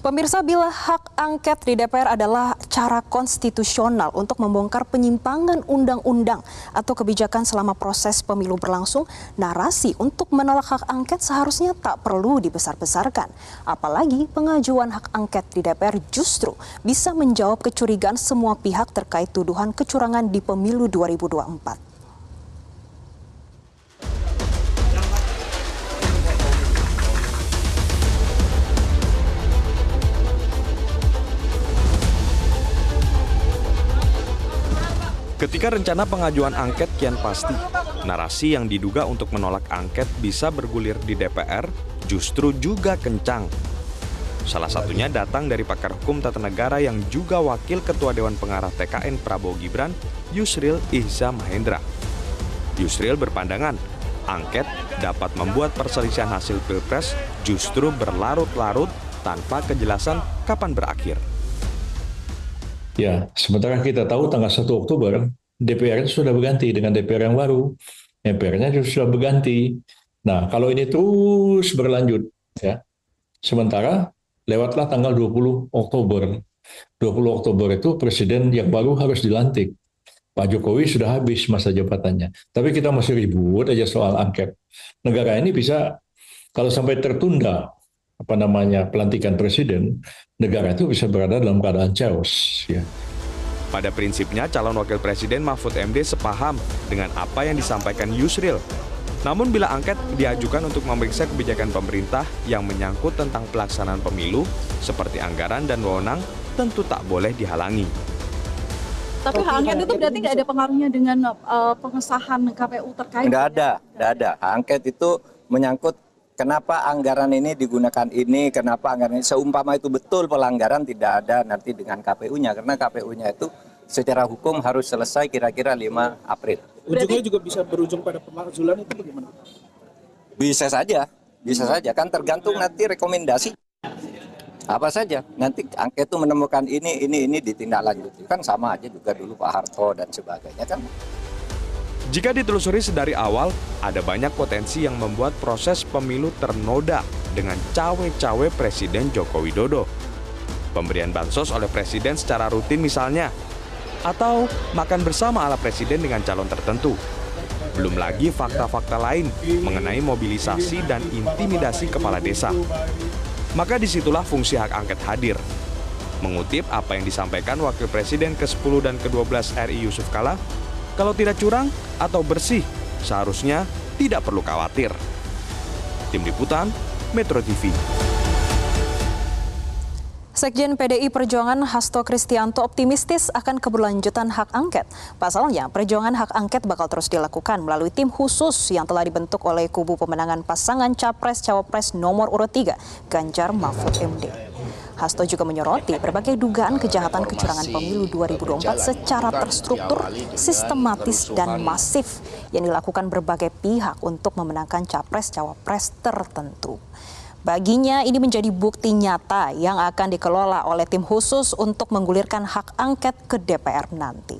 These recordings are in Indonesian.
Pemirsa, bila hak angket di DPR adalah cara konstitusional untuk membongkar penyimpangan undang-undang atau kebijakan selama proses pemilu berlangsung, narasi untuk menolak hak angket seharusnya tak perlu dibesar-besarkan. Apalagi pengajuan hak angket di DPR justru bisa menjawab kecurigaan semua pihak terkait tuduhan kecurangan di pemilu 2024. Ketika rencana pengajuan angket kian pasti, narasi yang diduga untuk menolak angket bisa bergulir di DPR justru juga kencang. Salah satunya datang dari pakar hukum tata negara yang juga wakil Ketua Dewan Pengarah TKN Prabowo Gibran, Yusril Ihza Mahendra. Yusril berpandangan, angket dapat membuat perselisihan hasil Pilpres justru berlarut-larut tanpa kejelasan kapan berakhir. Ya, sementara kita tahu tanggal 1 Oktober DPR sudah berganti dengan DPR yang baru. MPR-nya sudah berganti. Nah, kalau ini terus berlanjut ya. Sementara lewatlah tanggal 20 Oktober. 20 Oktober itu presiden yang baru harus dilantik. Pak Jokowi sudah habis masa jabatannya. Tapi kita masih ribut aja soal angket. Negara ini bisa kalau sampai tertunda apa namanya pelantikan presiden, negara itu bisa berada dalam keadaan chaos. Ya. Pada prinsipnya, calon wakil presiden Mahfud MD sepaham dengan apa yang disampaikan Yusril. Namun bila angket diajukan untuk memeriksa kebijakan pemerintah yang menyangkut tentang pelaksanaan pemilu, seperti anggaran dan wewenang, tentu tak boleh dihalangi. Tapi hak angket itu berarti nggak ada pengaruhnya dengan uh, pengesahan KPU terkait? Nggak ada, nggak ada. Hak angket itu menyangkut kenapa anggaran ini digunakan ini, kenapa anggaran ini? Seumpama itu betul pelanggaran tidak ada nanti dengan KPU-nya karena KPU-nya itu secara hukum harus selesai kira-kira 5 April. Ujungnya juga bisa berujung pada pemakzulan itu bagaimana? Bisa saja, bisa saja. Kan tergantung nanti rekomendasi. Apa saja. Nanti angket itu menemukan ini ini ini ditindaklanjuti. Kan sama aja juga dulu Pak Harto dan sebagainya kan jika ditelusuri sedari awal, ada banyak potensi yang membuat proses pemilu ternoda dengan cawe-cawe Presiden Joko Widodo. Pemberian bansos oleh Presiden secara rutin misalnya, atau makan bersama ala Presiden dengan calon tertentu. Belum lagi fakta-fakta lain mengenai mobilisasi dan intimidasi kepala desa. Maka di situlah fungsi hak angket hadir. Mengutip apa yang disampaikan Wakil Presiden ke-10 dan ke-12 RI Yusuf Kala, kalau tidak curang atau bersih, seharusnya tidak perlu khawatir. Tim Liputan, Metro TV. Sekjen PDI Perjuangan Hasto Kristianto optimistis akan keberlanjutan hak angket. Pasalnya, perjuangan hak angket bakal terus dilakukan melalui tim khusus yang telah dibentuk oleh kubu pemenangan pasangan Capres-Cawapres nomor urut 3, Ganjar Mahfud MD. Hasto juga menyoroti berbagai dugaan kejahatan kecurangan pemilu 2024 secara terstruktur, sistematis, dan masif yang dilakukan berbagai pihak untuk memenangkan capres-cawapres tertentu. Baginya ini menjadi bukti nyata yang akan dikelola oleh tim khusus untuk menggulirkan hak angket ke DPR nanti.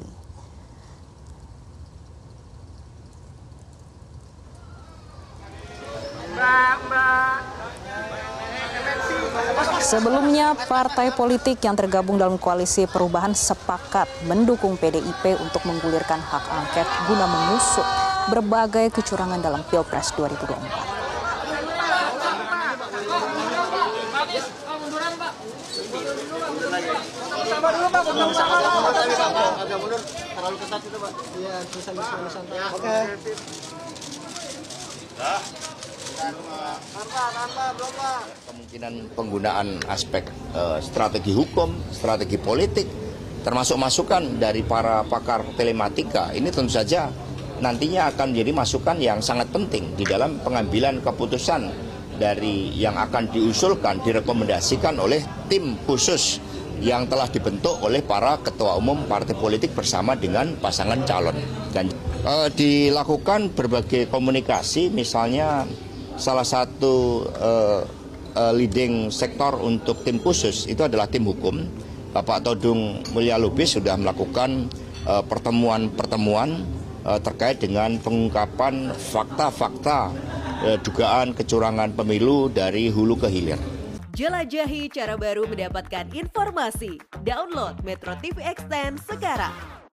Sebelumnya, partai politik yang tergabung dalam koalisi perubahan sepakat mendukung PDIP untuk menggulirkan hak angket guna mengusut berbagai kecurangan dalam Pilpres 2024. Oke kemungkinan penggunaan aspek uh, strategi hukum, strategi politik, termasuk masukan dari para pakar telematika ini tentu saja nantinya akan menjadi masukan yang sangat penting di dalam pengambilan keputusan dari yang akan diusulkan, direkomendasikan oleh tim khusus yang telah dibentuk oleh para ketua umum partai politik bersama dengan pasangan calon. Dan uh, dilakukan berbagai komunikasi, misalnya salah satu uh, uh, leading sektor untuk tim khusus itu adalah tim hukum. Bapak Todung Mulya Lubis sudah melakukan pertemuan-pertemuan uh, uh, terkait dengan pengungkapan fakta-fakta uh, dugaan kecurangan pemilu dari hulu ke hilir. Jelajahi cara baru mendapatkan informasi. Download Metro TV Extend sekarang.